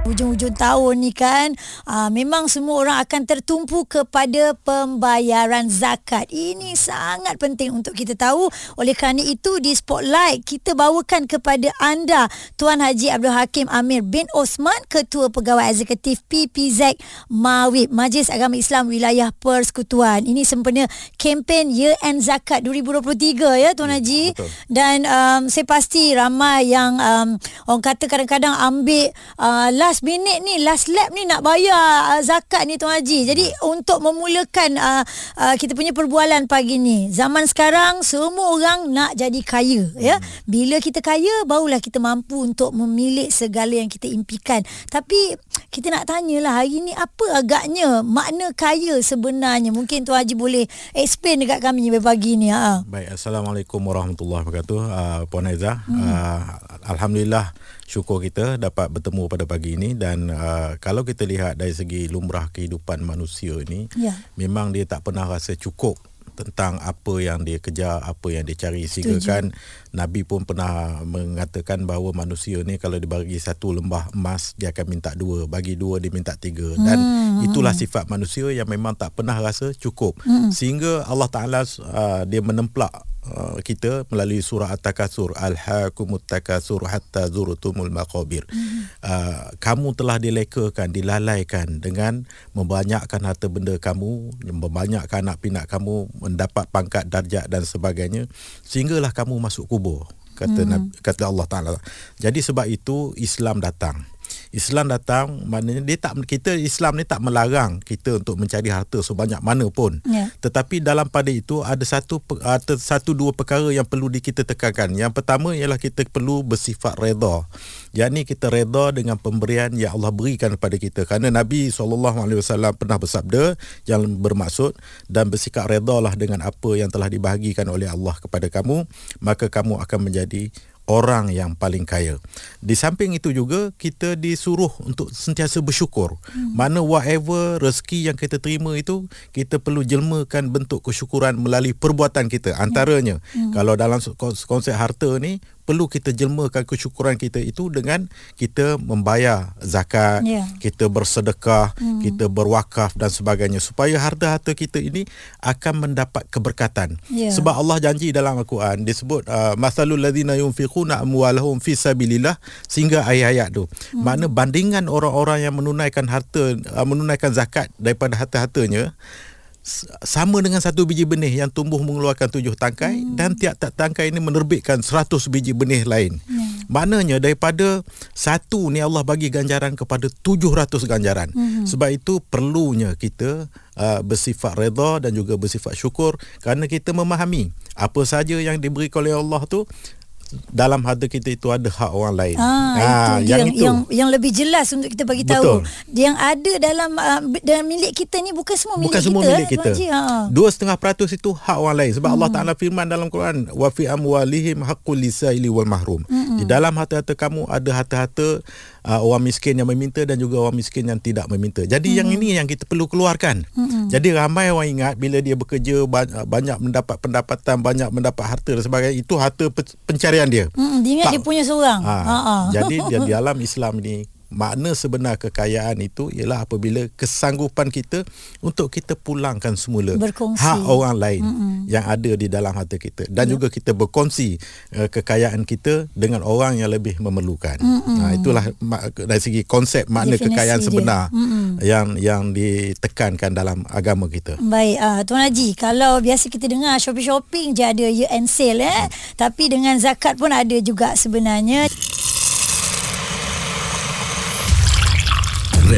Hujung-hujung tahun ni kan uh, Memang semua orang akan tertumpu kepada pembayaran zakat. Ini sangat penting untuk kita tahu. Oleh kerana itu di Spotlight Kita bawakan kepada anda Tuan Haji Abdul Hakim Amir bin Osman Ketua Pegawai Eksekutif PPZ Mawib Majlis Agama Islam Wilayah Persekutuan. Ini sempena kempen Year End Zakat 2023 ya Tuan Haji? betul. Dan um, saya pasti ramai yang um, Orang kata kadang-kadang ambil uh, last minute ni last lap ni nak bayar uh, zakat ni Tuan Haji. Jadi untuk memulakan uh, uh, kita punya perbualan pagi ni. Zaman sekarang semua orang nak jadi kaya ya. Bila kita kaya barulah kita mampu untuk memilik segala yang kita impikan. Tapi kita nak tanyalah hari ni apa agaknya makna kaya sebenarnya. Mungkin Tuan Haji boleh explain dekat kami pagi ni ha. Baik, Assalamualaikum warahmatullahi wabarakatuh. Uh, Puan Aiza, hmm. uh, Alhamdulillah syukur kita dapat bertemu pada pagi ini dan uh, kalau kita lihat dari segi lumrah kehidupan manusia ini, Ya. memang dia tak pernah rasa cukup tentang apa yang dia kejar, apa yang dia cari. Sehingga Setuju. kan Nabi pun pernah mengatakan bahawa manusia ni kalau dibagi satu lembah emas dia akan minta dua, bagi dua dia minta tiga. Dan Hmm, itulah sifat manusia yang memang tak pernah rasa cukup. Sehingga Allah Taala uh, dia menemplak uh, kita melalui surah At-Takatsur Al-Hakumut Takatsur hatta zurtumul maqabir. Uh, kamu telah dilekakan, dilalaikan dengan membanyakkan harta benda kamu, membanyakkan anak pinak kamu, mendapat pangkat darjat dan sebagainya sehinggalah kamu masuk kubur kata Nabi, kata Allah Taala. Jadi sebab itu Islam datang. Islam datang maknanya dia tak kita Islam ni tak melarang kita untuk mencari harta sebanyak mana pun. Ya. Tetapi dalam pada itu ada satu ada satu dua perkara yang perlu di kita tekankan. Yang pertama ialah kita perlu bersifat redha. Yakni kita redha dengan pemberian yang Allah berikan kepada kita. Kerana Nabi SAW pernah bersabda yang bermaksud dan bersikap redha lah dengan apa yang telah dibahagikan oleh Allah kepada kamu, maka kamu akan menjadi orang yang paling kaya. Di samping itu juga kita disuruh untuk sentiasa bersyukur. Hmm. Mana whatever rezeki yang kita terima itu kita perlu jelmakan bentuk kesyukuran melalui perbuatan kita. Antaranya hmm. kalau dalam konsep harta ni perlu kita jelmakan kesyukuran kita itu dengan kita membayar zakat, Ya. kita bersedekah, hmm. kita berwakaf dan sebagainya supaya harta-harta kita ini akan mendapat keberkatan. Ya. Sebab Allah janji dalam Al-Quran disebut uh, masalul ladzina yunfiquna amwalahum fi sabilillah sehingga ayat-ayat tu. Hmm. Makna bandingan orang-orang yang menunaikan harta uh, menunaikan zakat daripada harta-hartanya sama dengan satu biji benih yang tumbuh mengeluarkan tujuh tangkai hmm. dan tiap-tiap tangkai ini menerbitkan seratus biji benih lain. Hmm. Maknanya daripada satu ni Allah bagi ganjaran kepada tujuh ratus ganjaran. Hmm. Sebab itu perlunya kita uh, bersifat redha dan juga bersifat syukur kerana kita memahami apa saja yang diberikan oleh Allah tu dalam harta kita itu ada hak orang lain. Ah, itu yang yang, itu. yang yang lebih jelas untuk kita bagi tahu. Yang ada dalam uh, dalam milik kita ni bukan semua milik Bukan semua kita. milik eh, kita. Tuan Haji, ha. Dua setengah peratus itu hak orang lain. Sebab hmm. Allah Taala firman dalam Quran, wa fi amwalihim haqqul lisaili wal mahrum. Hmm. Di dalam harta-harta kamu ada harta-harta uh, orang miskin yang meminta dan juga orang miskin yang tidak meminta. Jadi hmm. yang ini yang kita perlu keluarkan. Hmm. Jadi ramai orang ingat bila dia bekerja ba- banyak mendapat pendapatan, banyak mendapat harta dan sebagainya, itu harta pe- pencarian dia. Hmm, dia ingat Tak. dia punya seorang. Ha, Ha, ha. Jadi di di dalam Islam ni makna sebenar kekayaan itu ialah apabila kesanggupan kita untuk kita pulangkan semula Berkongsi. hak orang lain Mm-mm. yang ada di dalam harta kita dan ya. juga kita berkongsi uh, kekayaan kita dengan orang yang lebih memerlukan. Ha, itulah dari segi konsep makna Definisi kekayaan dia. sebenar Mm-mm. yang yang ditekankan dalam agama kita. Baik, uh, Tuan Haji, kalau biasa kita dengar shopping-shopping je ada year end sale eh. Tapi dengan zakat pun ada juga sebenarnya.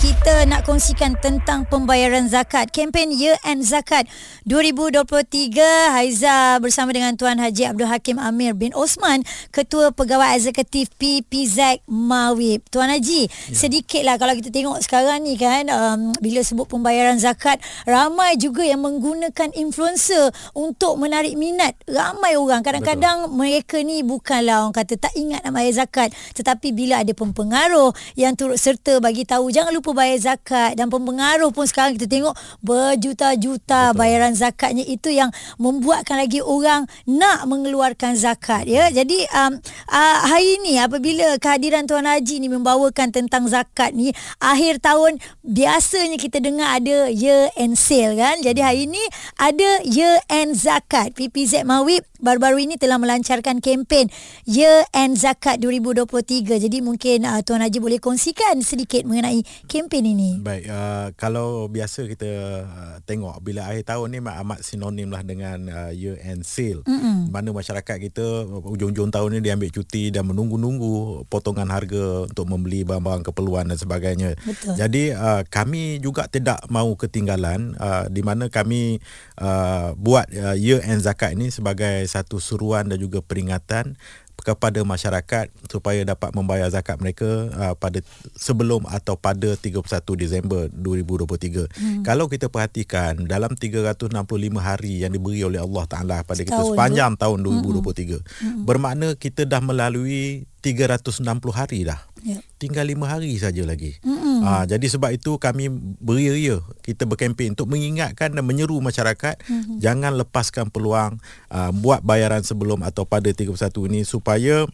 Kita nak kongsikan tentang pembayaran zakat. Kempen Year End Zakat 2023 Haiza bersama dengan Tuan Haji Abdul Hakim Amir bin Osman, Ketua Pegawai Eksekutif PPZ Mawib. Tuan Haji, ya. sedikitlah kalau kita tengok sekarang ni kan um, bila sebut pembayaran zakat, ramai juga yang menggunakan influencer untuk menarik minat ramai orang. Kadang-kadang Betul. mereka ni bukanlah orang kata tak ingat nak bayar zakat, tetapi bila ada pempengaruh yang turut serta bagi tahu jangan lupa bayar zakat dan pempengaruh pun sekarang kita tengok berjuta-juta bayaran zakatnya itu yang membuatkan lagi orang nak mengeluarkan zakat ya. Jadi um, uh, hari ini apabila kehadiran tuan haji ni membawakan tentang zakat ni akhir tahun biasanya kita dengar ada year end sale kan. Jadi hari ini ada year end zakat. PPZ Mawib baru-baru ini telah melancarkan kempen year end zakat 2023 jadi mungkin uh, tuan haji boleh kongsikan sedikit mengenai kempen ini? Baik, uh, kalau biasa kita uh, tengok bila akhir tahun ni amat sinonim lah dengan uh, year end sale. Mm-hmm. Mana masyarakat kita ujung-ujung tahun ni dia ambil cuti dan menunggu-nunggu potongan harga untuk membeli barang-barang keperluan dan sebagainya. Betul. Jadi uh, kami juga tidak mahu ketinggalan uh, di mana kami uh, buat uh, year end zakat ini sebagai satu suruhan dan juga peringatan kepada masyarakat supaya dapat membayar zakat mereka uh, pada sebelum atau pada 31 Disember 2023. Hmm. Kalau kita perhatikan dalam 365 hari yang diberi oleh Allah Taala pada kita sepanjang tu. tahun 2023 hmm. hmm. bermakna kita dah melalui 360 hari dah. Yep. Tinggal 5 hari saja lagi. Mm-hmm. Ha, jadi sebab itu kami beria-ria kita berkempen untuk mengingatkan dan menyeru masyarakat mm-hmm. jangan lepaskan peluang uh, buat bayaran sebelum atau pada 31 ini supaya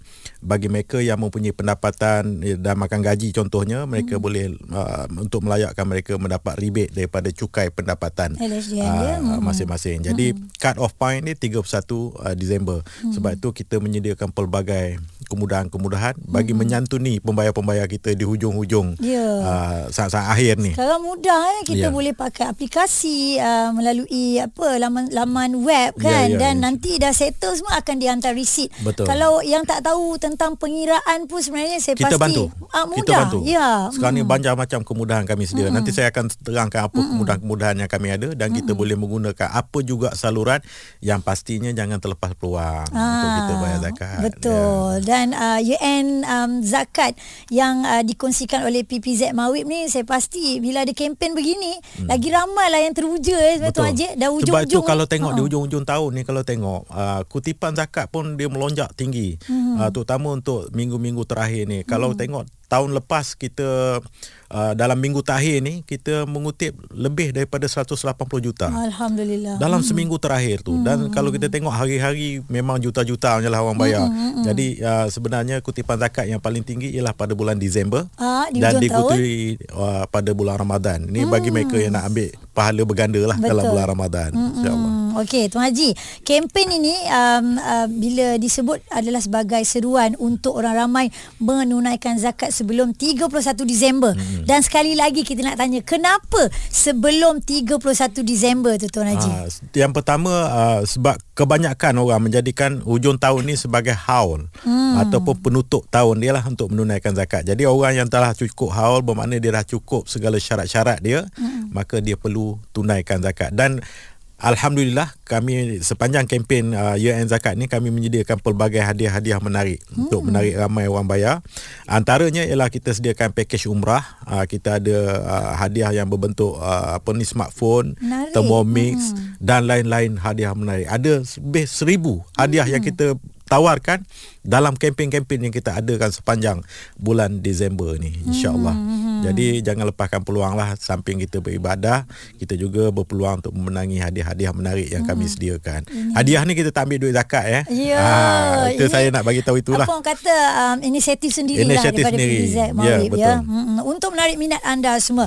bagi mereka yang mempunyai pendapatan eh, dan makan gaji contohnya mereka mm-hmm. boleh uh, untuk melayakkan mereka mendapat rebate daripada cukai pendapatan uh, masing-masing. Jadi mm-hmm. cut off point ni 31 uh, Disember. Mm-hmm. Sebab itu kita menyediakan pelbagai kemudahan-kemudahan bagi hmm. menyantuni pembayar-pembayar kita di hujung-hujung yeah. uh, saat-saat akhir ni. Sekarang mudah eh kita yeah. boleh pakai aplikasi uh, melalui apa laman laman web ya, kan yeah, yeah, dan yeah. nanti dah settle semua akan dihantar receipt. Betul. Kalau yang tak tahu tentang pengiraan pun sebenarnya saya kita pasti bantu. Uh, mudah. Kita bantu. Ya. Yeah. Sekarang hmm. ni banyak macam kemudahan kami sedia. Hmm. Nanti saya akan terangkan apa kemudahan-kemudahan yang kami ada dan hmm. kita boleh menggunakan apa juga saluran yang pastinya jangan terlepas peluang ah, untuk kita bayar zakat. Betul. Yeah. Dan uh, UN um, zakat yang uh, dikongsikan oleh PPZ Mawib ni saya pasti bila ada kempen begini hmm. lagi ramai lah yang teruja eh Betul. Tuan Haji dah ujung-ujung. Sebab tu kalau tengok uh-huh. di ujung-ujung tahun ni kalau tengok uh, kutipan zakat pun dia melonjak tinggi hmm. uh, terutama untuk minggu-minggu terakhir ni. Hmm. Kalau tengok tahun lepas kita uh, dalam minggu terakhir ni kita mengutip lebih daripada 180 juta. Alhamdulillah. Dalam hmm. seminggu terakhir tu hmm. dan kalau kita tengok hari-hari memang juta-juta je lah orang bayar. Hmm. Hmm. Jadi uh, sebenarnya kutipan zakat yang paling tinggi ialah pada bulan Disember ah, di dan diikuti uh, pada bulan Ramadan. Ini hmm. bagi mereka yang nak ambil pahala berganda lah Betul. dalam bulan Ramadan. Hmm. InsyaAllah. Okey, Tuan Haji, kempen ini um, uh, bila disebut adalah sebagai seruan untuk orang ramai menunaikan zakat sebelum 31 Disember. Hmm. Dan sekali lagi kita nak tanya, kenapa sebelum 31 Disember tu Tuan Haji? Uh, yang pertama uh, sebab kebanyakan orang menjadikan hujung tahun ni sebagai haul hmm. ataupun penutup tahun dia lah untuk menunaikan zakat. Jadi orang yang telah cukup haul bermakna dia dah cukup segala syarat-syarat dia, hmm. maka dia perlu tunaikan zakat. Dan Alhamdulillah kami sepanjang kempen uh, Year End Zakat ni kami menyediakan pelbagai hadiah-hadiah menarik hmm. untuk menarik ramai orang bayar. Antaranya ialah kita sediakan package umrah. Uh, kita ada uh, hadiah yang berbentuk uh, apa ni smartphone, menarik. Thermomix hmm. dan lain-lain hadiah menarik. Ada lebih seribu hadiah hmm. yang kita tawarkan dalam kempen-kempen yang kita adakan sepanjang bulan Disember ni insyaallah. Hmm. Jadi jangan lepaskan peluang lah samping kita beribadah kita juga berpeluang untuk memenangi hadiah-hadiah menarik yang hmm. kami sediakan. Ini. Hadiah ni kita tak ambil duit zakat ya. Ya. Ha, itu ini, saya nak bagi tahu itulah. Apa orang kata um, inisiatif sendiri inisiatif daripada sendiri. PZ Marib ya. Betul. ya. Hmm. Untuk menarik minat anda semua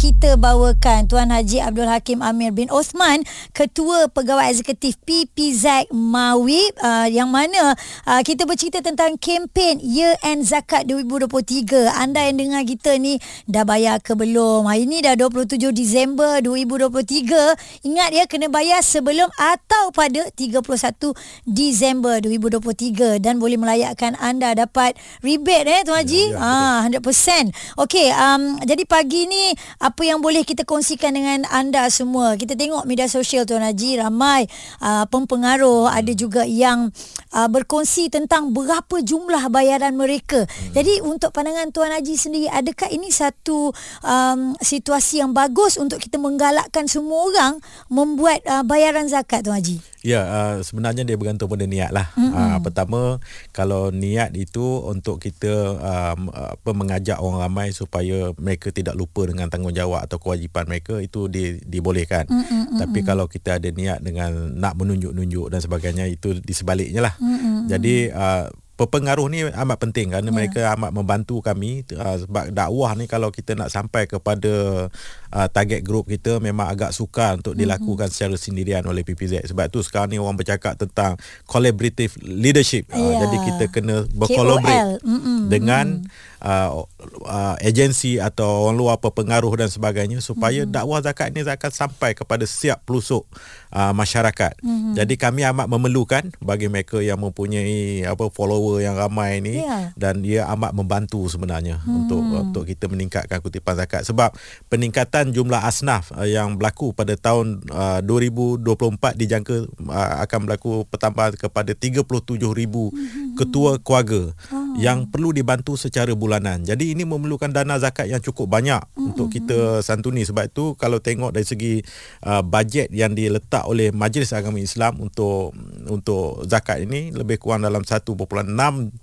kita bawakan Tuan Haji Abdul Hakim Amir bin Osman, Ketua Pegawai Eksekutif PPZ Mawib uh, yang mana uh, kita bercerita tentang kempen Year End Zakat 2023. Anda yang dengar kita ni dah bayar ke belum? Hari ni dah 27 Disember 2023. Ingat ya kena bayar sebelum atau pada 31 Disember 2023 dan boleh melayakkan anda dapat rebate eh Tuan Haji. Ya, ya, ah 100%. Okey, um, jadi pagi ni apa yang boleh kita kongsikan dengan anda semua? Kita tengok media sosial Tuan Haji ramai uh, pempengaruh, hmm. ada juga yang uh, berkongsi tentang berapa jumlah bayaran mereka. Hmm. Jadi untuk pandangan Tuan Haji sendiri, adakah ini satu um, situasi yang bagus untuk kita menggalakkan semua orang membuat uh, bayaran zakat Tuan Haji? Ya, uh, sebenarnya dia bergantung pada niat lah. Mm-hmm. Uh, pertama, kalau niat itu untuk kita um, apa mengajak orang ramai supaya mereka tidak lupa dengan tanggungjawab atau kewajipan mereka itu di, dibolehkan. Mm-hmm. Tapi kalau kita ada niat dengan nak menunjuk-nunjuk dan sebagainya itu di sebaliknya lah. Mm-hmm. Jadi uh, Pepengaruh ni amat penting kerana yeah. mereka amat membantu kami uh, sebab dakwah ni kalau kita nak sampai kepada uh, target group kita memang agak sukar untuk mm-hmm. dilakukan secara sendirian oleh PPZ sebab tu sekarang ni orang bercakap tentang collaborative leadership yeah. uh, jadi kita kena berkolaborate dengan uh, uh, agensi atau orang luar pengaruh dan sebagainya supaya mm-hmm. dakwah zakat ini akan sampai kepada setiap pelosok uh, masyarakat. Mm-hmm. Jadi kami amat memerlukan bagi mereka yang mempunyai apa follower yang ramai ini yeah. dan dia amat membantu sebenarnya mm-hmm. untuk untuk kita meningkatkan kutipan zakat sebab peningkatan jumlah asnaf uh, yang berlaku pada tahun uh, 2024 dijangka uh, akan berlaku pertambahan kepada 37,000 mm-hmm. ketua keluarga oh. yang perlu dibantu secara bulanan. Jadi ini memerlukan dana zakat yang cukup banyak mm-hmm. untuk kita santuni sebab itu kalau tengok dari segi uh, bajet yang diletak oleh Majlis Agama Islam untuk untuk zakat ini lebih kurang dalam 1.6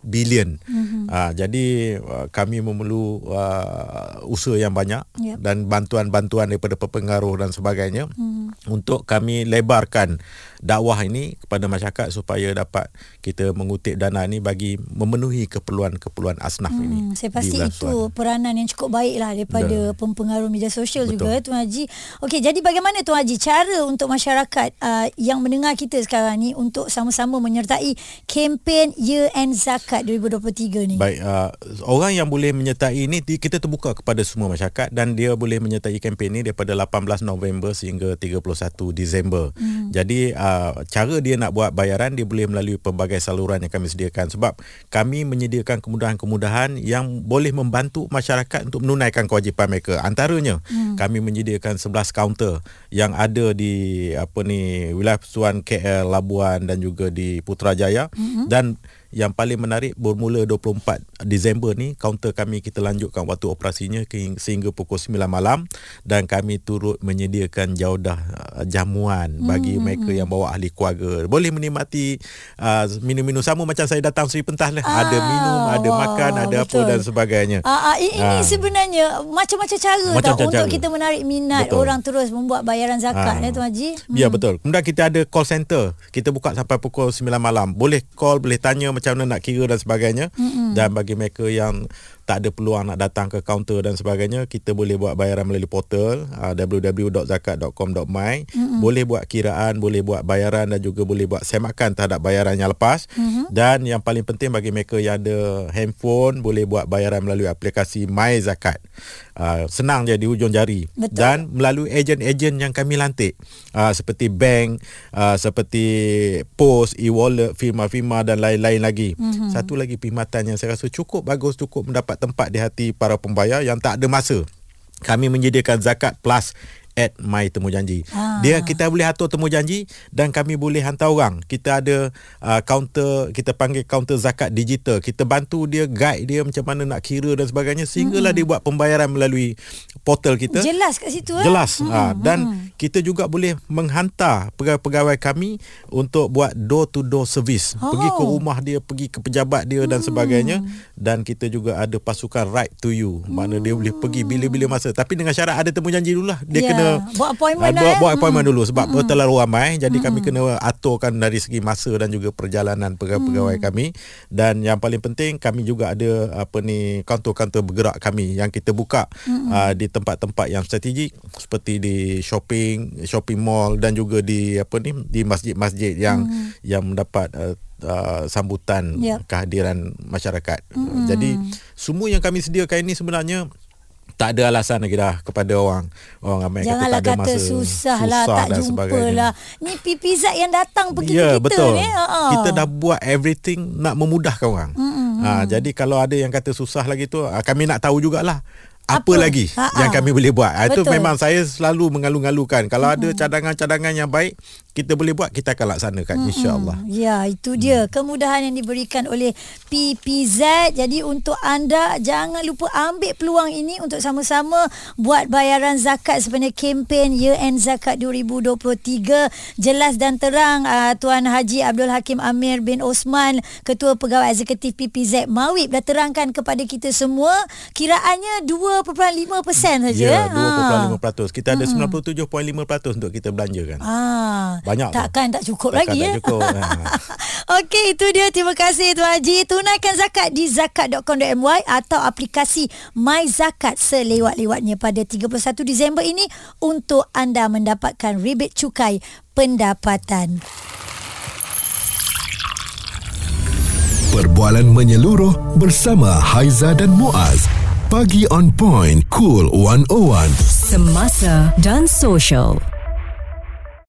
bilion. Mm-hmm. Uh, jadi uh, kami memerlu uh, usaha yang banyak yep. dan bantuan-bantuan daripada pengaruh dan sebagainya mm-hmm. untuk kami lebarkan dakwah ini kepada masyarakat supaya dapat kita mengutip dana ini bagi memenuhi keperluan-keperluan asnaf hmm, ini. Saya pasti itu peranan yang cukup baiklah daripada Dan, pempengaruh media sosial betul. juga Tuan Haji. Okey, jadi bagaimana Tuan Haji cara untuk masyarakat uh, yang mendengar kita sekarang ni untuk sama-sama menyertai kempen Year End Zakat 2023 ni? Baik, uh, orang yang boleh menyertai ini kita terbuka kepada semua masyarakat dan dia boleh menyertai kempen ini daripada 18 November sehingga 31 Disember. Hmm. Jadi uh, Uh, cara dia nak buat bayaran dia boleh melalui pelbagai saluran yang kami sediakan sebab kami menyediakan kemudahan-kemudahan yang boleh membantu masyarakat untuk menunaikan kewajipan mereka antaranya hmm. kami menyediakan 11 kaunter yang ada di apa ni wilayah Persuan KL Labuan dan juga di Putrajaya hmm. dan yang paling menarik bermula 24 Disember ni kaunter kami kita lanjutkan waktu operasinya sehingga pukul 9 malam dan kami turut menyediakan jaudah uh, jamuan bagi hmm. mereka yang bawa ahli keluarga boleh menikmati uh, minum-minum sama macam saya datang Seri Pentas lah ah, ada minum ada wow, makan ada betul. apa dan sebagainya uh, uh, ini uh. sebenarnya macam-macam cara macam tak untuk kita menarik minat betul. orang terus membuat bayaran zakat uh. ya Tuan Haji ya hmm. betul kemudian kita ada call center kita buka sampai pukul 9 malam boleh call boleh tanya macam mana nak kira dan sebagainya mm-hmm. dan bagi mereka yang tak ada peluang nak datang ke kaunter dan sebagainya kita boleh buat bayaran melalui portal uh, www.zakat.com.my mm-hmm. boleh buat kiraan boleh buat bayaran dan juga boleh buat semakan terhadap bayaran yang lepas mm-hmm. dan yang paling penting bagi mereka yang ada handphone boleh buat bayaran melalui aplikasi My Zakat uh, senang je di hujung jari Betul. dan melalui ejen-ejen yang kami lantik uh, seperti bank uh, seperti pos e-wallet firma-firma dan lain-lain lagi mm-hmm. satu lagi perkhidmatan yang saya rasa cukup bagus cukup mendapat tempat di hati para pembayar yang tak ada masa. Kami menyediakan zakat plus at my temu janji. Ha. Dia kita boleh atur temu janji dan kami boleh hantar orang. Kita ada uh, counter kita panggil counter zakat digital. Kita bantu dia guide dia macam mana nak kira dan sebagainya sehinggalah hmm. dia buat pembayaran melalui portal kita. Jelas kat situ eh. Jelas. Hmm. Ha. dan hmm. kita juga boleh menghantar pegawai-pegawai kami untuk buat door to door service. Oh. Pergi ke rumah dia, pergi ke pejabat dia hmm. dan sebagainya dan kita juga ada pasukan right to you. Mana hmm. dia boleh pergi bila-bila masa. Tapi dengan syarat ada temu janji dululah. Dia yeah. kena Buat appointment dah, buat, eh? buat appointment dulu sebab mm terlalu ramai jadi kami kena aturkan dari segi masa dan juga perjalanan pegawai-pegawai kami dan yang paling penting kami juga ada apa ni kaunter-kaunter bergerak kami yang kita buka uh, di tempat-tempat yang strategik seperti di shopping shopping mall dan juga di apa ni di masjid-masjid yang yang mendapat uh, Uh, sambutan Yep. kehadiran masyarakat. Mm-hmm. Jadi semua yang kami sediakan ini sebenarnya tak ada alasan lagi dah kepada orang orang ramai Janganlah kata tak ada kata masa susah, lah tak dan jumpa sebagainya. lah. Ni PPZ yang datang pergi Ya ke kita betul. ni. Ha. Kita dah buat everything nak memudahkan orang. Mm-hmm. Ha, jadi kalau ada yang kata susah lagi tu, ah, kami nak tahu jugalah apa, Apa? lagi Ha-ha. yang kami boleh buat. Itu Betul. memang saya selalu mengalu-ngalukan. Kalau ada cadangan-cadangan yang baik, kita boleh buat, kita akan laksanakan insya-Allah. Ya, itu dia Hmm. kemudahan yang diberikan oleh PPZ. Jadi untuk anda jangan lupa ambil peluang ini untuk sama-sama buat bayaran zakat sebenarnya kempen Year End Zakat 2023. Jelas dan terang uh, Tuan Haji Abdul Hakim Amir bin Osman, Ketua Pegawai Eksekutif PPZ Mawib dah terangkan kepada kita semua kiraannya 2.5% saja. Ya, Ha. 2.5%. Kita ada 97.5% untuk kita belanjakan. Ah, Banyak tu. Takkan tak cukup Takkan lagi tak ya. cukup. Ha. Okey, itu dia. Terima kasih Tuan Haji. Tunaikan zakat di zakat.com.my atau aplikasi My Zakat selewat-lewatnya pada 31 Disember ini untuk anda mendapatkan rebate cukai pendapatan. Perbualan menyeluruh bersama Haiza dan Muaz. Pagi on point, cool 101. Semasa dan social.